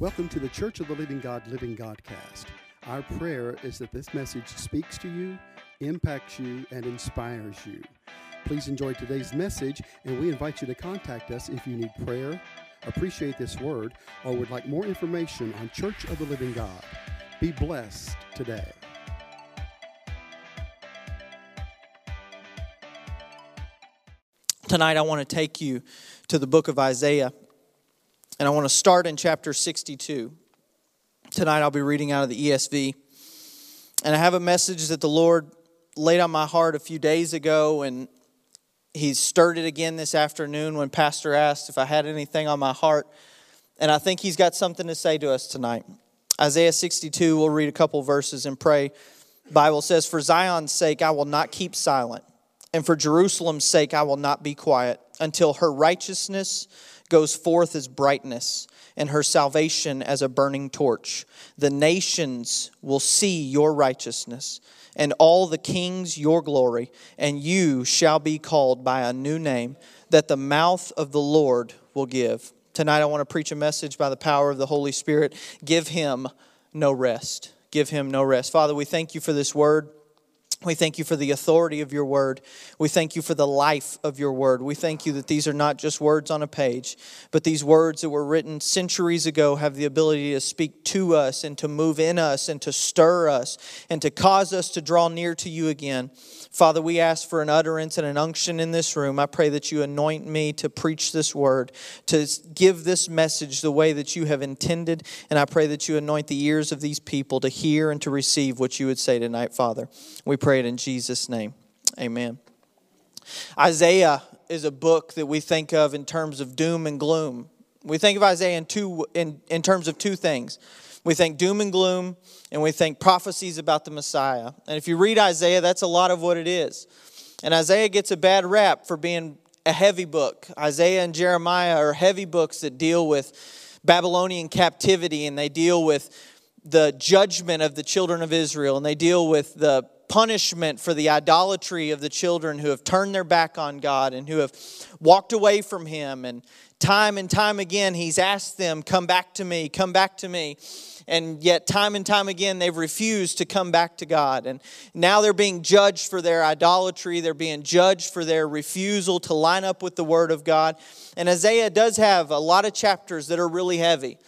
Welcome to the Church of the Living God Living Godcast. Our prayer is that this message speaks to you, impacts you, and inspires you. Please enjoy today's message, and we invite you to contact us if you need prayer, appreciate this word, or would like more information on Church of the Living God. Be blessed today. Tonight, I want to take you to the book of Isaiah, and I want to start in chapter 62. Tonight, I'll be reading out of the ESV. And I have a message that the Lord laid on my heart a few days ago, and He stirred it again this afternoon when Pastor asked if I had anything on my heart. And I think He's got something to say to us tonight. Isaiah 62, we'll read a couple verses and pray. Bible says, For Zion's sake, I will not keep silent and for Jerusalem's sake, I will not be quiet until her righteousness goes forth as brightness and her salvation as a burning torch. The nations will see your righteousness and all the kings your glory, and you shall be called by a new name that the mouth of the Lord will give. Tonight, I want to preach a message by the power of the Holy Spirit. Give him no rest. Give him no rest. Father, we thank you for this word. We thank you for the authority of your word. We thank you for the life of your word. We thank you that these are not just words on a page, but these words that were written centuries ago have the ability to speak to us and to move in us and to stir us and to cause us to draw near to you again. Father, we ask for an utterance and an unction in this room. I pray that you anoint me to preach this word, to give this message the way that you have intended. And I pray that you anoint the ears of these people to hear and to receive what you would say tonight, Father. We pray it in Jesus' name. Amen. Isaiah is a book that we think of in terms of doom and gloom. We think of Isaiah in, two, in, in terms of two things. We think doom and gloom, and we think prophecies about the Messiah. And if you read Isaiah, that's a lot of what it is. And Isaiah gets a bad rap for being a heavy book. Isaiah and Jeremiah are heavy books that deal with Babylonian captivity and they deal with the judgment of the children of Israel and they deal with the punishment for the idolatry of the children who have turned their back on God and who have walked away from Him. And time and time again, He's asked them, Come back to me, come back to me and yet time and time again they've refused to come back to God. And now they're being judged for their idolatry, they're being judged for their refusal to line up with the Word of God. And Isaiah does have a lot of chapters that are really heavy.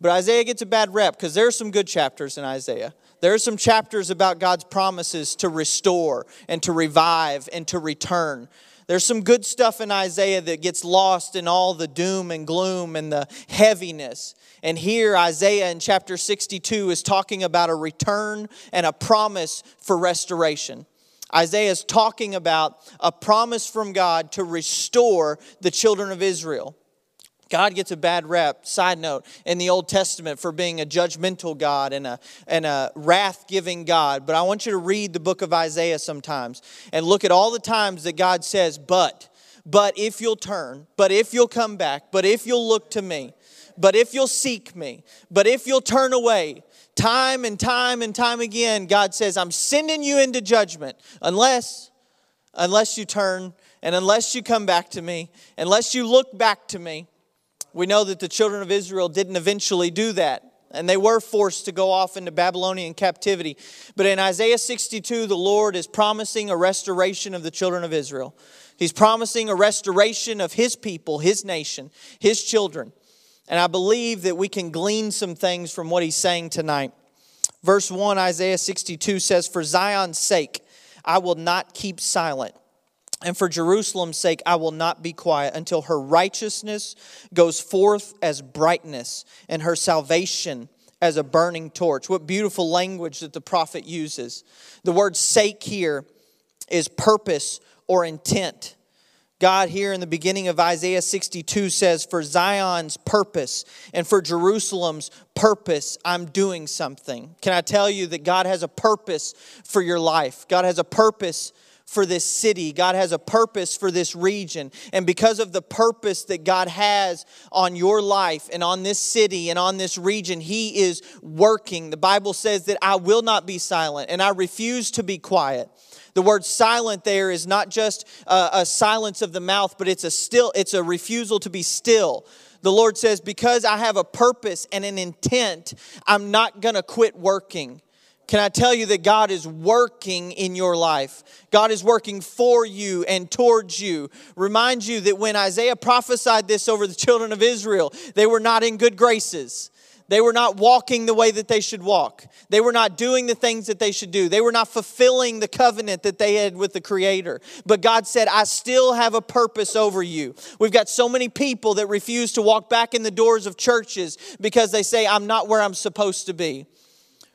But Isaiah gets a bad rep because there are some good chapters in Isaiah. There are some chapters about God's promises to restore and to revive and to return. There's some good stuff in Isaiah that gets lost in all the doom and gloom and the heaviness. And here, Isaiah in chapter 62 is talking about a return and a promise for restoration. Isaiah is talking about a promise from God to restore the children of Israel. God gets a bad rep, side note, in the Old Testament for being a judgmental God and a, and a wrath giving God. But I want you to read the book of Isaiah sometimes and look at all the times that God says, but, but if you'll turn, but if you'll come back, but if you'll look to me, but if you'll seek me, but if you'll turn away, time and time and time again, God says, I'm sending you into judgment unless, unless you turn and unless you come back to me, unless you look back to me. We know that the children of Israel didn't eventually do that. And they were forced to go off into Babylonian captivity. But in Isaiah 62, the Lord is promising a restoration of the children of Israel. He's promising a restoration of His people, His nation, His children. And I believe that we can glean some things from what he's saying tonight. Verse 1, Isaiah 62 says, For Zion's sake, I will not keep silent. And for Jerusalem's sake, I will not be quiet until her righteousness goes forth as brightness and her salvation as a burning torch. What beautiful language that the prophet uses. The word sake here is purpose or intent. God, here in the beginning of Isaiah 62, says, For Zion's purpose and for Jerusalem's purpose, I'm doing something. Can I tell you that God has a purpose for your life? God has a purpose for this city. God has a purpose for this region. And because of the purpose that God has on your life and on this city and on this region, He is working. The Bible says that I will not be silent and I refuse to be quiet. The word silent there is not just a, a silence of the mouth, but it's a still, it's a refusal to be still. the Lord says, Because I have a purpose and an intent, I'm not going to quit working. Can I tell you that God is working in your life? God is working for you and towards you. Remind you that when Isaiah prophesied this over the children of Israel, they were not in good graces. They were not walking the way that they should walk. They were not doing the things that they should do. They were not fulfilling the covenant that they had with the Creator. But God said, I still have a purpose over you. We've got so many people that refuse to walk back in the doors of churches because they say, I'm not where I'm supposed to be.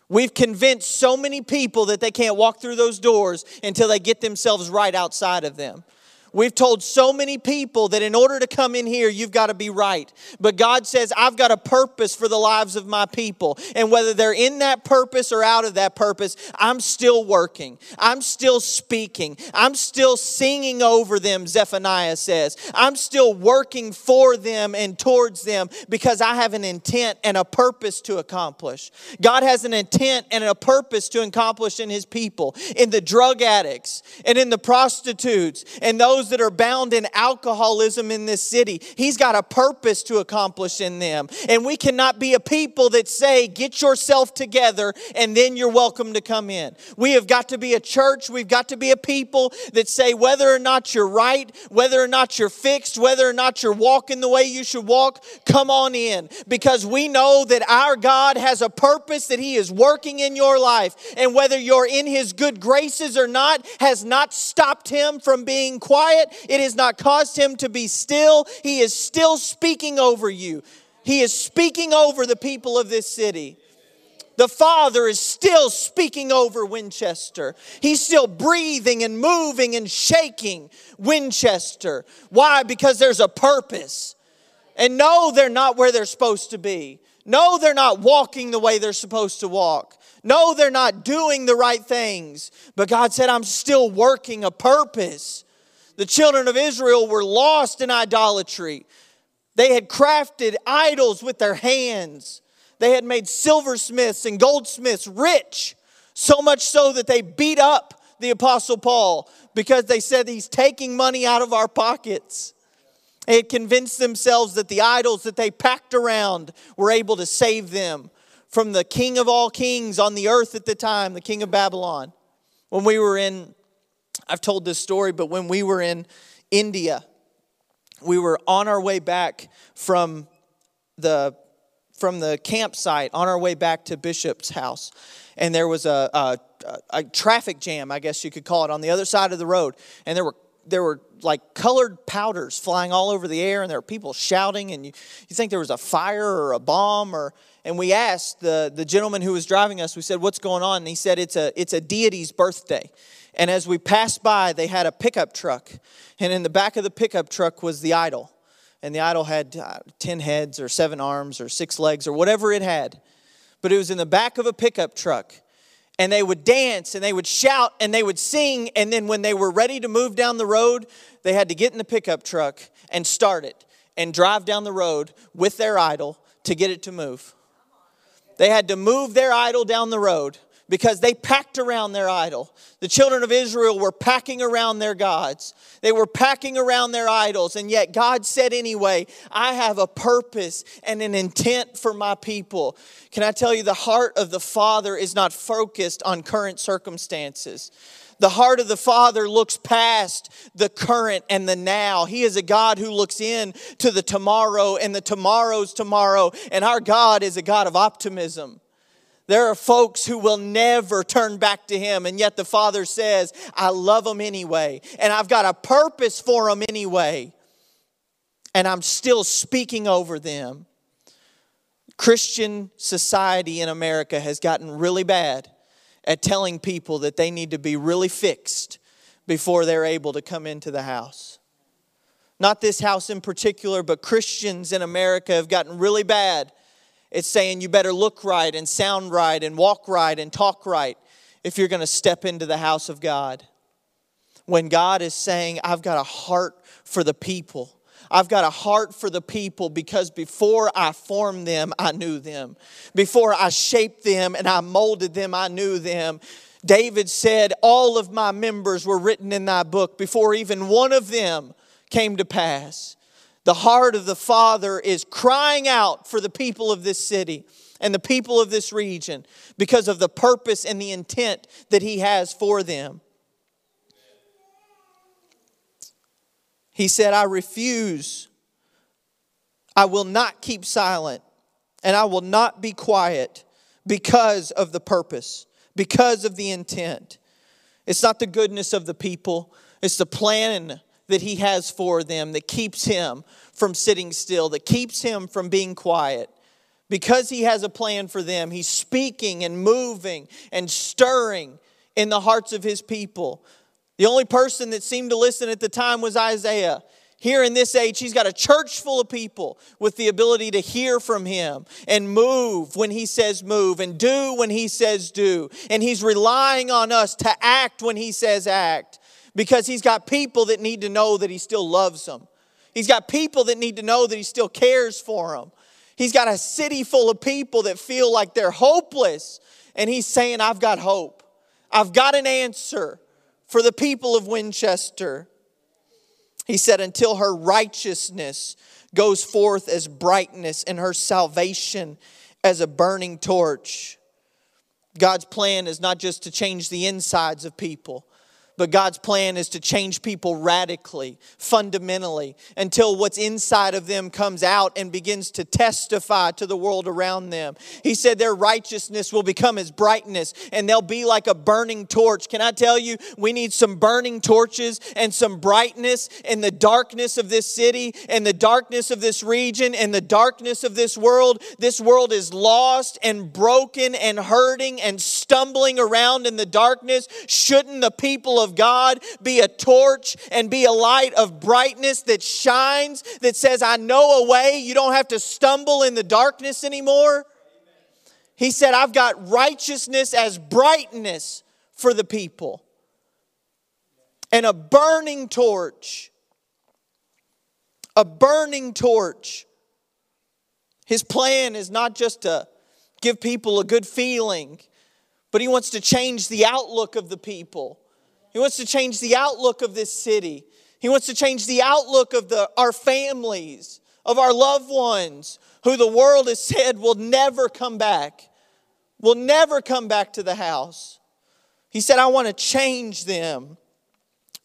We've convinced so many people that they can't walk through those doors until they get themselves right outside of them. We've told so many people that in order to come in here, you've got to be right. But God says, I've got a purpose for the lives of my people. And whether they're in that purpose or out of that purpose, I'm still working. I'm still speaking. I'm still singing over them, Zephaniah says. I'm still working for them and towards them because I have an intent and a purpose to accomplish. God has an intent and a purpose to accomplish in His people, in the drug addicts and in the prostitutes and those those that are bound in alcoholism in this city. He's got a purpose to accomplish in them. And we cannot be a people that say, get yourself together and then you're welcome to come in. We have got to be a church, we've got to be a people that say, whether or not you're right, whether or not you're fixed, whether or not you're walking the way you should walk, come on in. Because we know that our God has a purpose that He is working in your life. And whether you're in His good graces or not, has not stopped Him from being quiet quiet. It has not caused him to be still. He is still speaking over you. He is speaking over the people of this city. The Father is still speaking over Winchester. He's still breathing and moving and shaking Winchester. Why? Because there's a purpose. And no, they're not where they're supposed to be. No, they're not walking the way they're supposed to walk. No, they're not doing the right things. But God said, I'm still working a purpose. The children of Israel were lost in idolatry. They had crafted idols with their hands. They had made silversmiths and goldsmiths rich, so much so that they beat up the Apostle Paul because they said he's taking money out of our pockets. They had convinced themselves that the idols that they packed around were able to save them from the king of all kings on the earth at the time, the king of Babylon. When we were in I've told this story, but when we were in India, we were on our way back from the from the campsite on our way back to Bishop's house, and there was a, a, a traffic jam, I guess you could call it, on the other side of the road, and there were there were like colored powders flying all over the air and there were people shouting and you, you think there was a fire or a bomb or and we asked the, the gentleman who was driving us we said what's going on and he said it's a it's a deity's birthday and as we passed by, they had a pickup truck. And in the back of the pickup truck was the idol. And the idol had uh, 10 heads or seven arms or six legs or whatever it had. But it was in the back of a pickup truck. And they would dance and they would shout and they would sing. And then when they were ready to move down the road, they had to get in the pickup truck and start it and drive down the road with their idol to get it to move. They had to move their idol down the road because they packed around their idol. The children of Israel were packing around their gods, they were packing around their idols. And yet God said, anyway, I have a purpose and an intent for my people. Can I tell you, the heart of the Father is not focused on current circumstances. The heart of the Father looks past the current and the now. He is a God who looks in to the tomorrow and the tomorrow's tomorrow. And our God is a God of optimism. There are folks who will never turn back to Him, and yet the Father says, I love them anyway, and I've got a purpose for them anyway, and I'm still speaking over them. Christian society in America has gotten really bad at telling people that they need to be really fixed before they're able to come into the house. Not this house in particular, but Christians in America have gotten really bad it's saying you better look right and sound right and walk right and talk right if you're going to step into the house of God. When God is saying, I've got a heart for the people. I've got a heart for the people because before I formed them, I knew them. Before I shaped them and I molded them, I knew them. David said, All of my members were written in thy book before even one of them came to pass. The heart of the Father is crying out for the people of this city and the people of this region because of the purpose and the intent that He has for them. He said, I refuse. I will not keep silent, and I will not be quiet because of the purpose, because of the intent. It's not the goodness of the people, it's the plan that He has for them that keeps Him from sitting still, that keeps Him from being quiet because he has a plan for them, he's speaking and moving and stirring in the hearts of his people. The only person that seemed to listen at the time was Isaiah. Here in this age, he's got a church full of people with the ability to hear from him and move when he says move and do when he says do. And he's relying on us to act when he says act because he's got people that need to know that he still loves them. He's got people that need to know that he still cares for them. He's got a city full of people that feel like they're hopeless. And he's saying, I've got hope. I've got an answer for the people of Winchester. He said, until her righteousness goes forth as brightness and her salvation as a burning torch. God's plan is not just to change the insides of people, but God's plan is to change people radically, fundamentally, until what's inside of them comes out and begins to testify to the world around them. He said their righteousness will become as brightness and they'll be like a burning torch. Can I tell you, we need some burning torches and some brightness in the darkness of this city, and the darkness of this region, and the darkness of this world. This world is lost and broken and hurting and stumbling around in the darkness. Shouldn't the people of God be a torch and be a light of brightness that shines, that says, I know a way. You don't have to stumble in the darkness anymore. He said, I've got righteousness as brightness for the people and a burning torch. A burning torch. His plan is not just to give people a good feeling, but he wants to change the outlook of the people. He wants to change the outlook of this city. He wants to change the outlook of the, our families, of our loved ones, who the world has said will never come back, will never come back to the house. He said, I want to change them.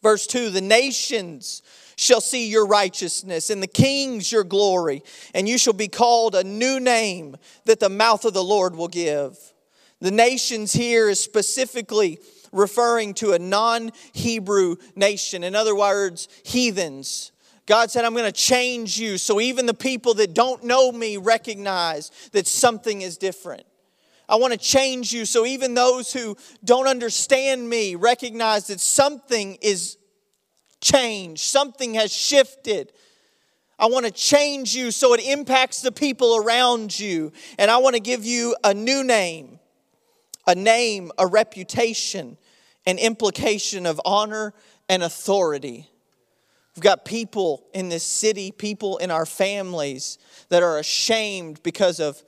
Verse 2 The nations shall see your righteousness, and the kings your glory, and you shall be called a new name that the mouth of the Lord will give. The nations here is specifically referring to a non Hebrew nation. In other words, heathens. God said, I'm going to change you so even the people that don't know me recognize that something is different. I want to change you so even those who don't understand me recognize that something is changed, something has shifted. I want to change you so it impacts the people around you. And I want to give you a new name a name, a reputation, an implication of honor and authority. We've got people in this city, people in our families that are ashamed because of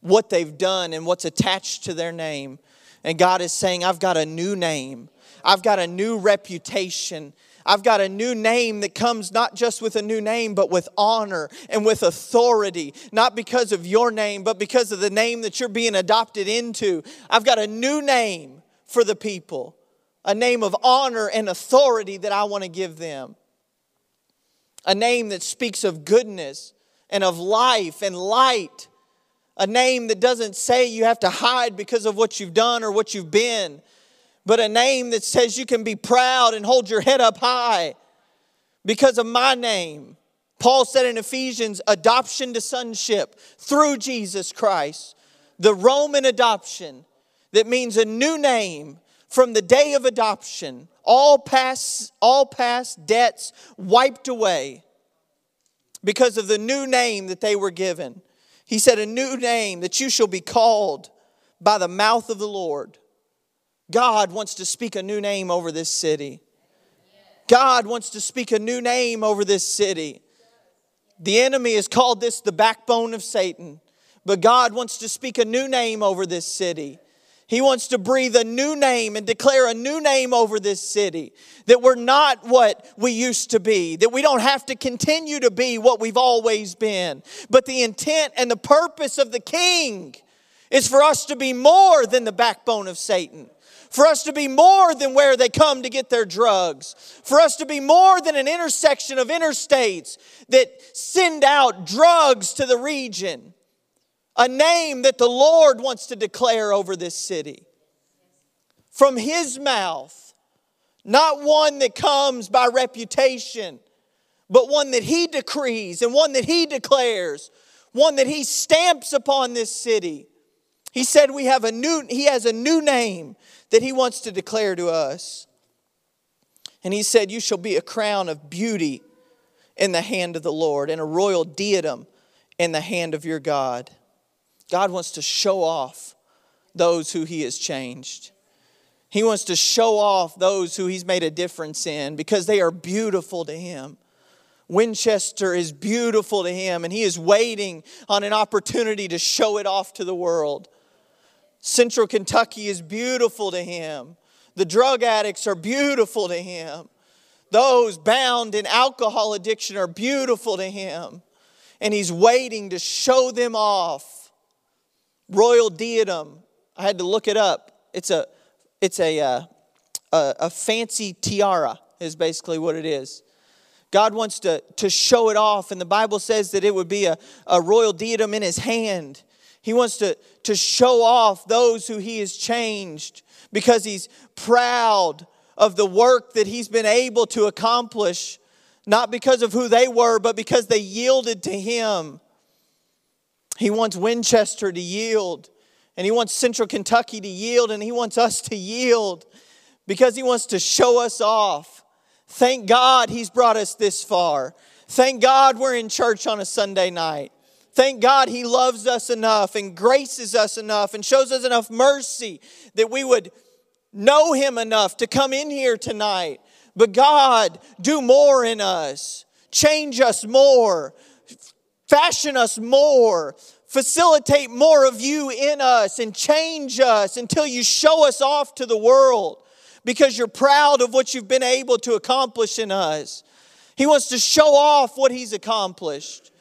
what they've done and what's attached to their name. And God is saying, I've got a new name, I've got a new reputation, I've got a new name that comes not just with a new name, but with honor and with authority, not because of your name, but because of the name that you're being adopted into. I've got a new name for the people, a name of honor and authority that I want to give them, a name that speaks of goodness and of life and light. A name that doesn't say you have to hide because of what you've done or what you've been, but a name that says you can be proud and hold your head up high because of my name. Paul said in Ephesians, adoption to sonship through Jesus Christ. The Roman adoption that means a new name from the day of adoption, all past, all past debts wiped away because of the new name that they were given. He said, A new name that you shall be called by the mouth of the Lord. God wants to speak a new name over this city. God wants to speak a new name over this city. The enemy has called this the backbone of Satan, but God wants to speak a new name over this city. He wants to breathe a new name and declare a new name over this city. That we're not what we used to be. That we don't have to continue to be what we've always been. But the intent and the purpose of the king is for us to be more than the backbone of Satan. For us to be more than where they come to get their drugs. For us to be more than an intersection of interstates that send out drugs to the region a name that the Lord wants to declare over this city. From His mouth, not one that comes by reputation, but one that He decrees and one that He declares, one that He stamps upon this city. He said we have a new, He has a new name that He wants to declare to us. And He said, You shall be a crown of beauty in the hand of the Lord and a royal diadem in the hand of your God. God wants to show off those who He has changed. He wants to show off those who He's made a difference in because they are beautiful to Him. Winchester is beautiful to Him, and He is waiting on an opportunity to show it off to the world. Central Kentucky is beautiful to Him. The drug addicts are beautiful to Him. Those bound in alcohol addiction are beautiful to Him. And He's waiting to show them off royal diadem. I had to look it up. It's a, it's a, uh, a, a fancy tiara, is basically what it is. God wants to, to show it off, and the Bible says that it would be a, a royal diadem in his hand. He wants to, to show off those who he has changed because he's proud of the work that he's been able to accomplish, not because of who they were, but because they yielded to him. He wants Winchester to yield, and he wants Central Kentucky to yield, and he wants us to yield because he wants to show us off. Thank God he's brought us this far. Thank God we're in church on a Sunday night. Thank God he loves us enough and graces us enough and shows us enough mercy that we would know him enough to come in here tonight. But God, do more in us. Change us more fashion us more, facilitate more of you in us, and change us until you show us off to the world because you're proud of what you've been able to accomplish in us. He wants to show off what He's accomplished,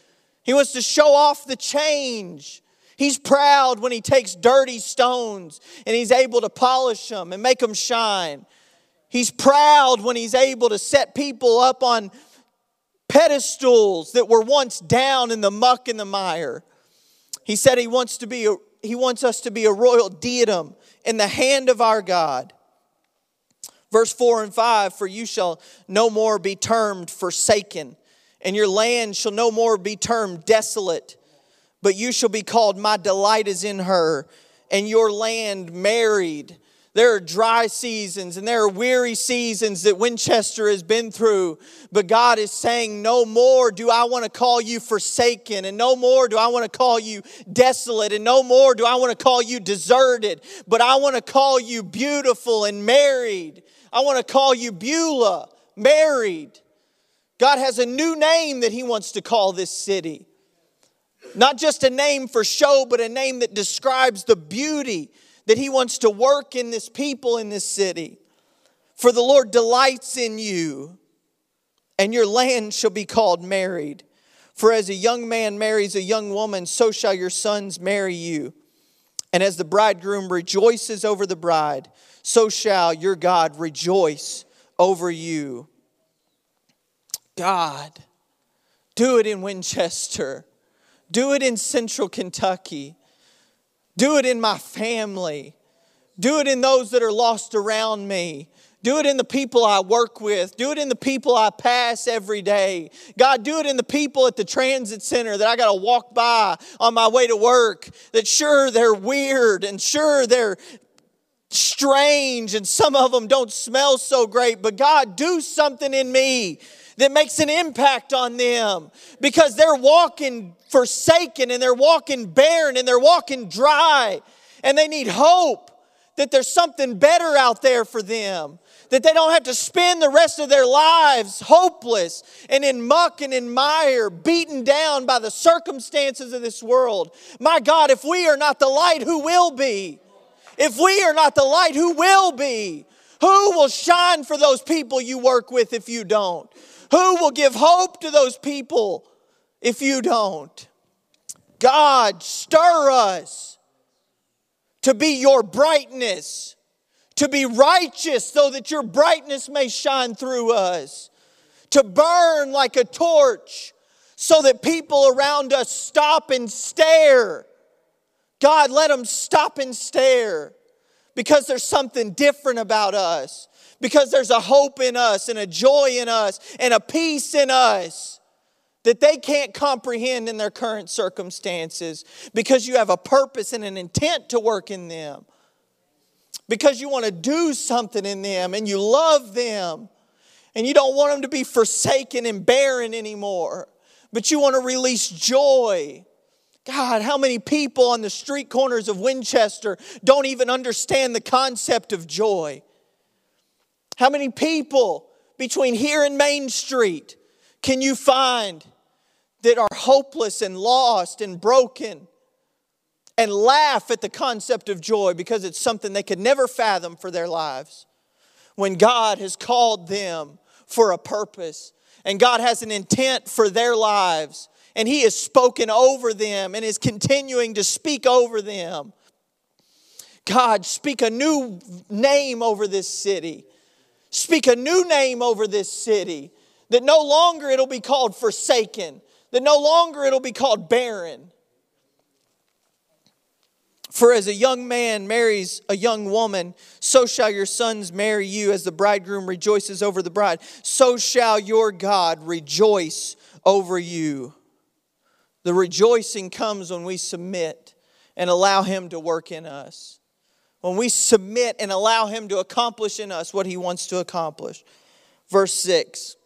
He wants to show off the change. He's proud when he takes dirty stones and he's able to polish them and make them shine. He's proud when he's able to set people up on pedestals that were once down in the muck and the mire. He said he wants to be a, he wants us to be a royal diadem in the hand of our God. Verse 4 and 5 For you shall no more be termed forsaken, and your land shall no more be termed desolate, but you shall be called, My delight is in her, and your land married there are dry seasons and there are weary seasons that Winchester has been through. But God is saying, No more do I want to call you forsaken, and no more do I want to call you desolate, and no more do I want to call you deserted, but I want to call you beautiful and married. I want to call you Beulah, married. God has a new name that He wants to call this city. Not just a name for show, but a name that describes the beauty that He wants to work in this people in this city. For the Lord delights in you, and your land shall be called married. For as a young man marries a young woman, so shall your sons marry you. And as the bridegroom rejoices over the bride, so shall your God rejoice over you. God, do it in Winchester, do it in central Kentucky. Do it in my family. Do it in those that are lost around me. Do it in the people I work with. Do it in the people I pass every day. God, do it in the people at the transit center that I got to walk by on my way to work. That sure, they're weird and sure, they're strange and some of them don't smell so great, but God, do something in me that makes an impact on them because they're walking forsaken and they're walking barren and they're walking dry and they need hope that there's something better out there for them. That they don't have to spend the rest of their lives hopeless and in muck and in mire, beaten down by the circumstances of this world. My God, if we are not the light, who will be? If we are not the light, who will be? Who will shine for those people you work with if you don't? Who will give hope to those people if you don't? God, stir us to be your brightness, to be righteous so that your brightness may shine through us, to burn like a torch so that people around us stop and stare. God, let them stop and stare because there's something different about us, because there's a hope in us and a joy in us and a peace in us that they can't comprehend in their current circumstances because you have a purpose and an intent to work in them. Because you want to do something in them and you love them and you don't want them to be forsaken and barren anymore, but you want to release joy. God, how many people on the street corners of Winchester don't even understand the concept of joy? How many people between here and Main Street can you find that are hopeless and lost and broken and laugh at the concept of joy because it's something they could never fathom for their lives. When God has called them for a purpose and God has an intent for their lives and He has spoken over them and is continuing to speak over them. God, speak a new name over this city. Speak a new name over this city that no longer it'll be called forsaken, that no longer it'll be called barren. For as a young man marries a young woman, so shall your sons marry you. As the bridegroom rejoices over the bride, so shall your God rejoice over you. The rejoicing comes when we submit and allow Him to work in us. When we submit and allow Him to accomplish in us what He wants to accomplish. Verse 6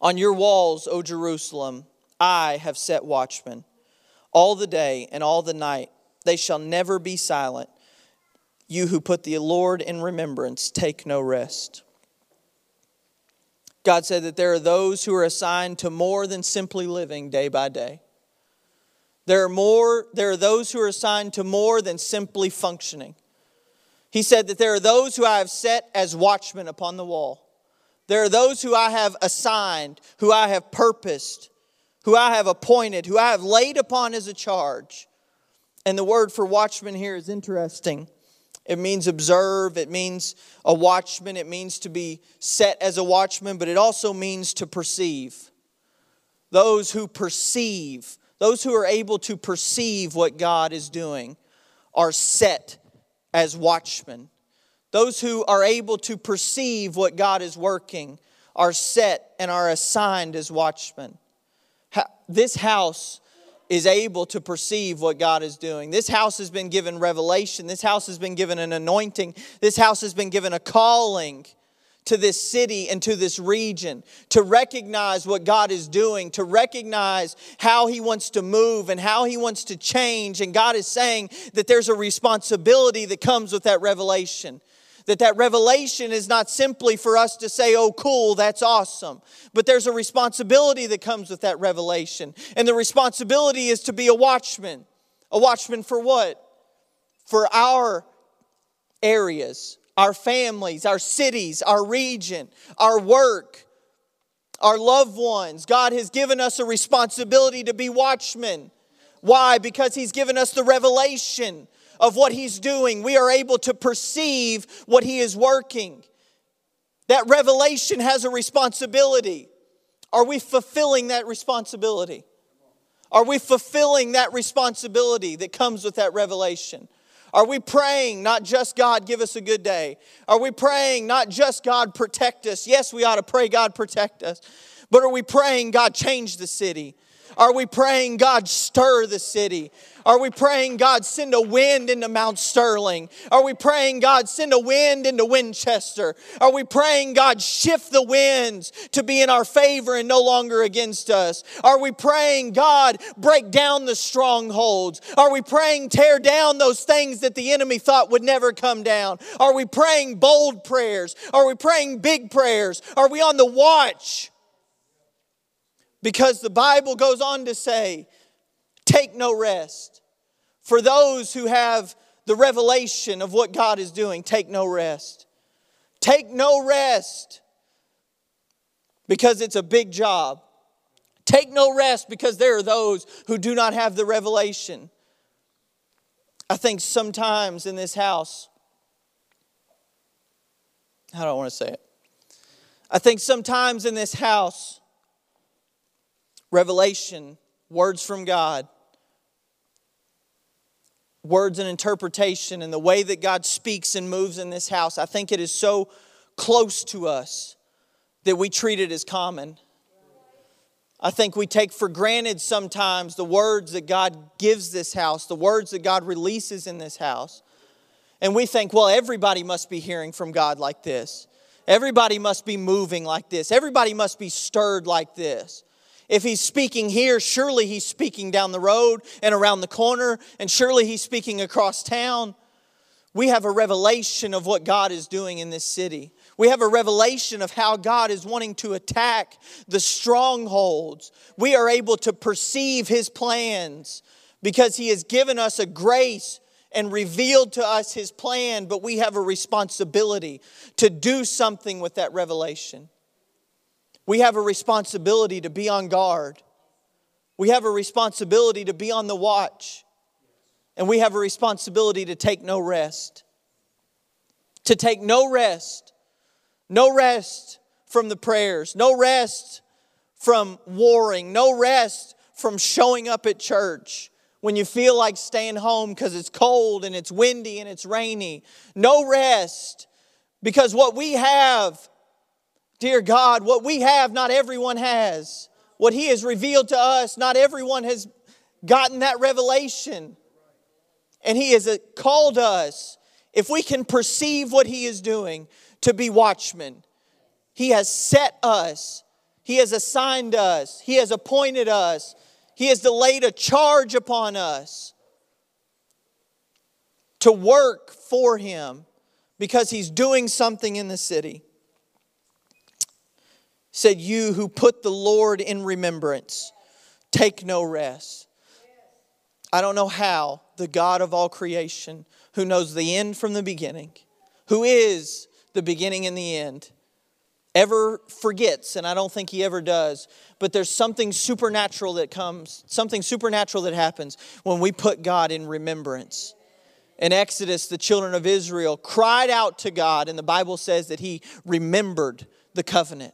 on your walls, O Jerusalem, I have set watchmen. All the day and all the night, they shall never be silent. You who put the Lord in remembrance, take no rest. God said that there are those who are assigned to more than simply living day by day. There are more there are those who are assigned to more than simply functioning. He said that there are those who I have set as watchmen upon the wall. There are those who I have assigned, who I have purposed, who I have appointed, who I have laid upon as a charge. And the word for watchman here is interesting. It means observe, it means a watchman, it means to be set as a watchman, but it also means to perceive. Those who perceive, those who are able to perceive what God is doing, are set as watchmen. Those who are able to perceive what God is working are set and are assigned as watchmen. This house is able to perceive what God is doing. This house has been given revelation. This house has been given an anointing. This house has been given a calling to this city and to this region to recognize what God is doing, to recognize how He wants to move and how He wants to change. And God is saying that there's a responsibility that comes with that revelation that that revelation is not simply for us to say oh cool that's awesome. But there's a responsibility that comes with that revelation. And the responsibility is to be a watchman. A watchman for what? For our areas our families our cities our region our work our loved ones. God has given us a responsibility to be watchmen. Why? Because he's given us the revelation of what He's doing, we are able to perceive what He is working. That revelation has a responsibility. Are we fulfilling that responsibility? Are we fulfilling that responsibility that comes with that revelation? Are we praying not just God give us a good day? Are we praying not just God protect us? Yes, we ought to pray God protect us. But are we praying God change the city? Are we praying God stir the city? Are we praying, God, send a wind into Mount Sterling? Are we praying, God, send a wind into Winchester? Are we praying, God, shift the winds to be in our favor and no longer against us? Are we praying, God, break down the strongholds? Are we praying, tear down those things that the enemy thought would never come down? Are we praying bold prayers? Are we praying big prayers? Are we on the watch? Because the Bible goes on to say, take no rest for those who have the revelation of what God is doing, take no rest. Take no rest because it's a big job. Take no rest because there are those who do not have the revelation. I think sometimes in this house, I want to say it? I think sometimes in this house, revelation, words from God, words and interpretation, and the way that God speaks and moves in this house, I think it is so close to us that we treat it as common. I think we take for granted sometimes the words that God gives this house, the words that God releases in this house. And we think, well, everybody must be hearing from God like this. Everybody must be moving like this. Everybody must be stirred like this. If he's speaking here, surely he's speaking down the road and around the corner, and surely he's speaking across town. We have a revelation of what God is doing in this city. We have a revelation of how God is wanting to attack the strongholds. We are able to perceive His plans because He has given us a grace and revealed to us His plan, but we have a responsibility to do something with that revelation. We have a responsibility to be on guard. We have a responsibility to be on the watch. And we have a responsibility to take no rest. To take no rest no rest from the prayers, no rest from warring, no rest from showing up at church when you feel like staying home because it's cold and it's windy and it's rainy. No rest because what we have, dear God, what we have, not everyone has. What He has revealed to us, not everyone has gotten that revelation. And He has called us, if we can perceive what He is doing, to be watchmen. He has set us, He has assigned us, He has appointed us, He has laid a charge upon us to work for Him because He's doing something in the city. Said, You who put the Lord in remembrance, take no rest. I don't know how the God of all creation, who knows the end from the beginning, who is the beginning and the end, ever forgets, and I don't think he ever does, but there's something supernatural that comes, something supernatural that happens when we put God in remembrance. In Exodus, the children of Israel cried out to God, and the Bible says that he remembered the covenant.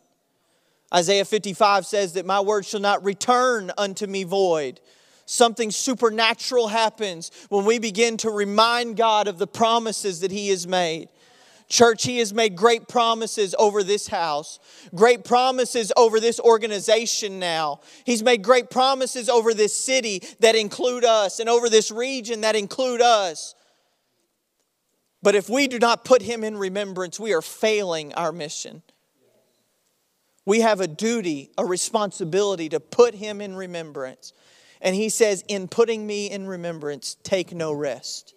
Isaiah 55 says that my word shall not return unto me void. Something supernatural happens when we begin to remind God of the promises that He has made. Church, He has made great promises over this house, great promises over this organization now. He's made great promises over this city that include us and over this region that include us. But if we do not put Him in remembrance, we are failing our mission. We have a duty, a responsibility to put Him in remembrance. And He says, In putting me in remembrance, take no rest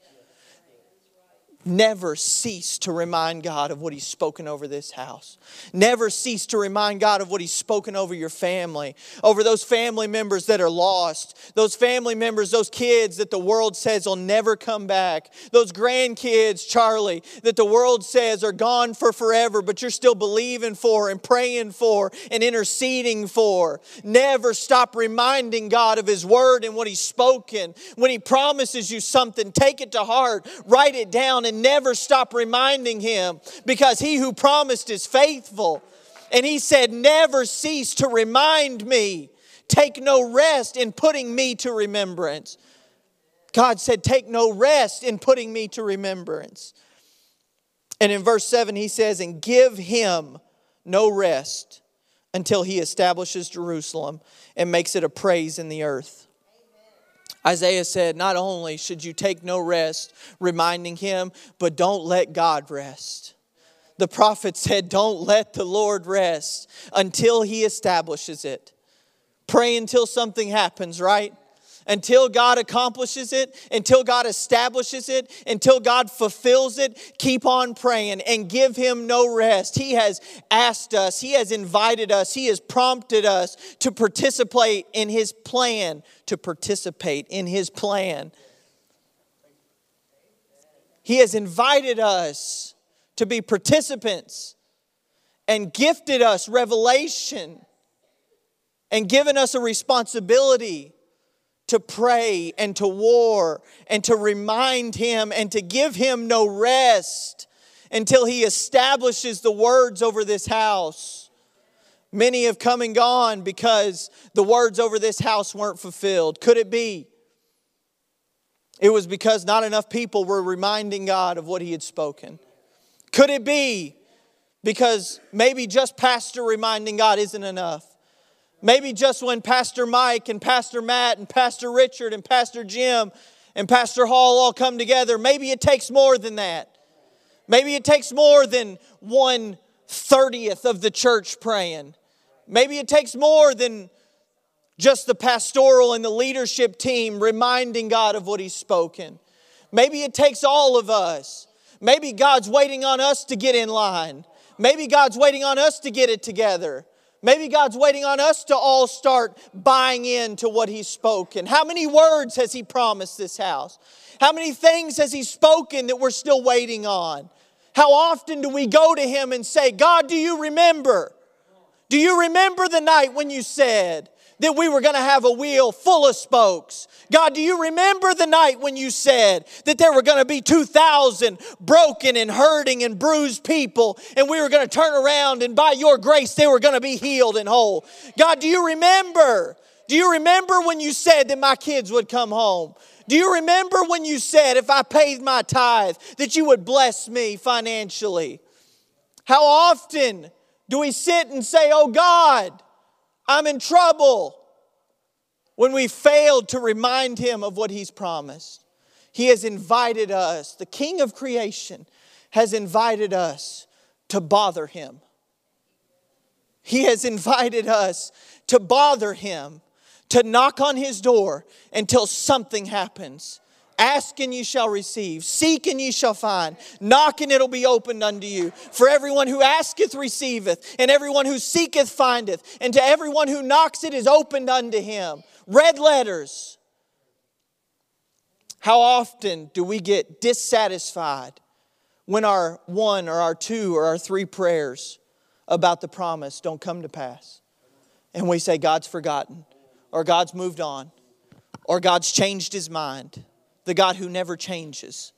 Never cease to remind God of what He's spoken over this house. Never cease to remind God of what He's spoken over your family, over those family members that are lost, those family members, those kids that the world says will never come back, those grandkids, Charlie, that the world says are gone for forever, but you're still believing for and praying for and interceding for. Never stop reminding God of His word and what He's spoken. When He promises you something, take it to heart, write it down, and never stop reminding him because he who promised is faithful. And he said, Never cease to remind me. Take no rest in putting me to remembrance. God said, Take no rest in putting me to remembrance. And in verse 7, he says, And give him no rest until he establishes Jerusalem and makes it a praise in the earth. Isaiah said, Not only should you take no rest, reminding him, but don't let God rest. The prophet said, Don't let the Lord rest until he establishes it. Pray until something happens, right? Until God accomplishes it, until God establishes it, until God fulfills it, keep on praying and give Him no rest. He has asked us, He has invited us, He has prompted us to participate in His plan, to participate in His plan. He has invited us to be participants and gifted us revelation and given us a responsibility to pray and to war and to remind him and to give him no rest until he establishes the words over this house. Many have come and gone because the words over this house weren't fulfilled. Could it be? It was because not enough people were reminding God of what he had spoken. Could it be because maybe just pastor reminding God isn't enough? Maybe just when Pastor Mike and Pastor Matt and Pastor Richard and Pastor Jim and Pastor Hall all come together, maybe it takes more than that. Maybe it takes more than one thirtieth of the church praying. Maybe it takes more than just the pastoral and the leadership team reminding God of what He's spoken. Maybe it takes all of us. Maybe God's waiting on us to get in line. Maybe God's waiting on us to get it together. Maybe God's waiting on us to all start buying into what He's spoken. How many words has He promised this house? How many things has He spoken that we're still waiting on? How often do we go to Him and say, God, do you remember? Do you remember the night when you said, that we were going to have a wheel full of spokes. God, do you remember the night when you said that there were going to be 2,000 broken and hurting and bruised people, and we were going to turn around and by your grace they were going to be healed and whole? God, do you remember? Do you remember when you said that my kids would come home? Do you remember when you said if I paid my tithe that you would bless me financially? How often do we sit and say, Oh God, I'm in trouble. When we failed to remind him of what he's promised, he has invited us, the king of creation has invited us to bother him. He has invited us to bother him, to knock on his door until something happens. Ask and ye shall receive. Seek and ye shall find. Knock and it'll be opened unto you. For everyone who asketh receiveth, and everyone who seeketh findeth, and to everyone who knocks it is opened unto him. Red letters. How often do we get dissatisfied when our one or our two or our three prayers about the promise don't come to pass? And we say, God's forgotten, or God's moved on, or God's changed his mind the God who never changes.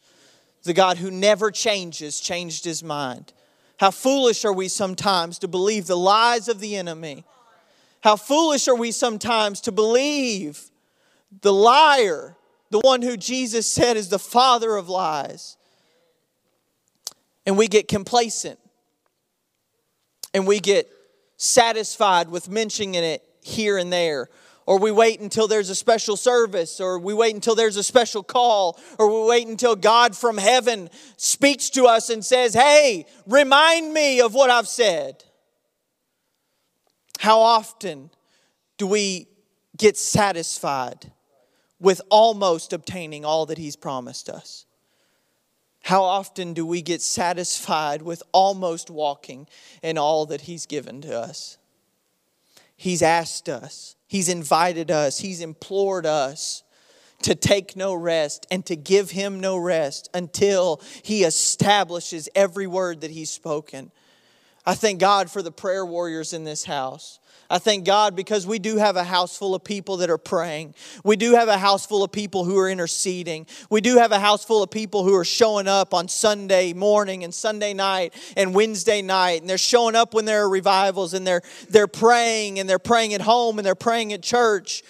The God who never changes changed his mind. How foolish are we sometimes to believe the lies of the enemy. How foolish are we sometimes to believe the liar, the one who Jesus said is the father of lies. And we get complacent and we get satisfied with mentioning it here and there or we wait until there's a special service, or we wait until there's a special call, or we wait until God from heaven speaks to us and says, Hey, remind me of what I've said. How often do we get satisfied with almost obtaining all that He's promised us? How often do we get satisfied with almost walking in all that He's given to us? He's asked us He's invited us, He's implored us to take no rest and to give Him no rest until He establishes every word that He's spoken. I thank God for the prayer warriors in this house. I thank God because we do have a house full of people that are praying. We do have a house full of people who are interceding. We do have a house full of people who are showing up on Sunday morning and Sunday night and Wednesday night. And they're showing up when there are revivals and they're, they're praying and they're praying at home and they're praying at church.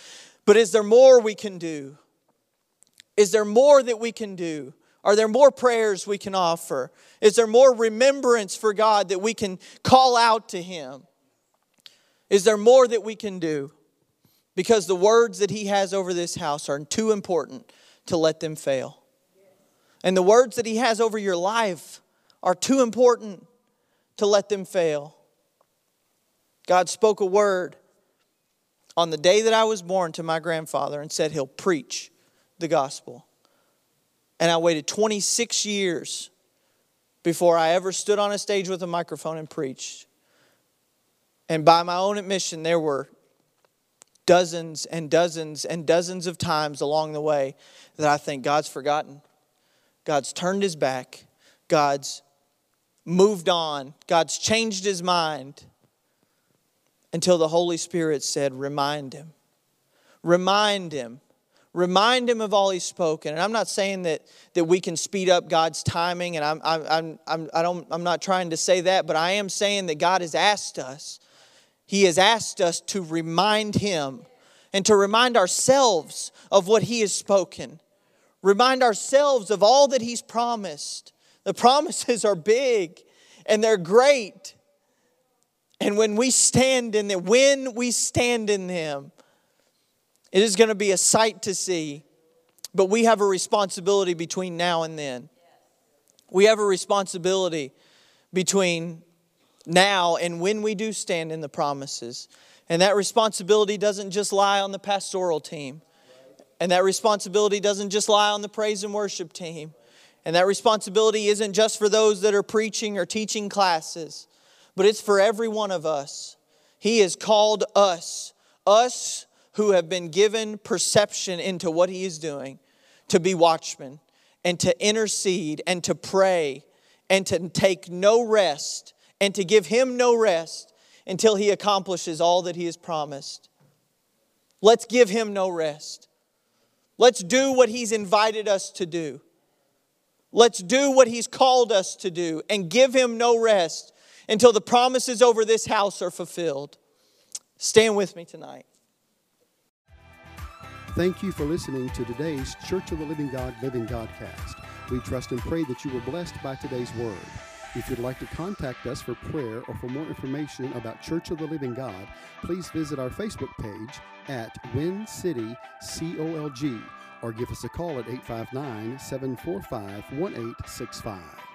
But is there more we can do? Is there more that we can do? Are there more prayers we can offer? Is there more remembrance for God that we can call out to Him? Is there more that we can do? Because the words that he has over this house are too important to let them fail. And the words that he has over your life are too important to let them fail. God spoke a word on the day that I was born to my grandfather and said he'll preach the gospel. And I waited 26 years before I ever stood on a stage with a microphone and preached. And by my own admission, there were dozens and dozens and dozens of times along the way that I think God's forgotten. God's turned his back, God's moved on, God's changed his mind until the Holy Spirit said, Remind him. Remind him. Remind him of all he's spoken. And I'm not saying that, that we can speed up God's timing, and I'm, I'm, I'm, I don't, I'm not trying to say that, but I am saying that God has asked us. He has asked us to remind him and to remind ourselves of what he has spoken. Remind ourselves of all that he's promised. The promises are big and they're great. And when we stand in them, when we stand in them, it is going to be a sight to see. But we have a responsibility between now and then. We have a responsibility between now and when we do stand in the promises. And that responsibility doesn't just lie on the pastoral team. And that responsibility doesn't just lie on the praise and worship team. And that responsibility isn't just for those that are preaching or teaching classes, but it's for every one of us. He has called us, us who have been given perception into what He is doing, to be watchmen and to intercede and to pray and to take no rest and to give Him no rest until He accomplishes all that He has promised. Let's give Him no rest. Let's do what He's invited us to do. Let's do what He's called us to do and give Him no rest until the promises over this house are fulfilled. Stand with me tonight. Thank you for listening to today's Church of the Living God Living Godcast. We trust and pray that you were blessed by today's word. If you'd like to contact us for prayer or for more information about Church of the Living God, please visit our Facebook page at Win City COLG or give us a call at 859 745 1865.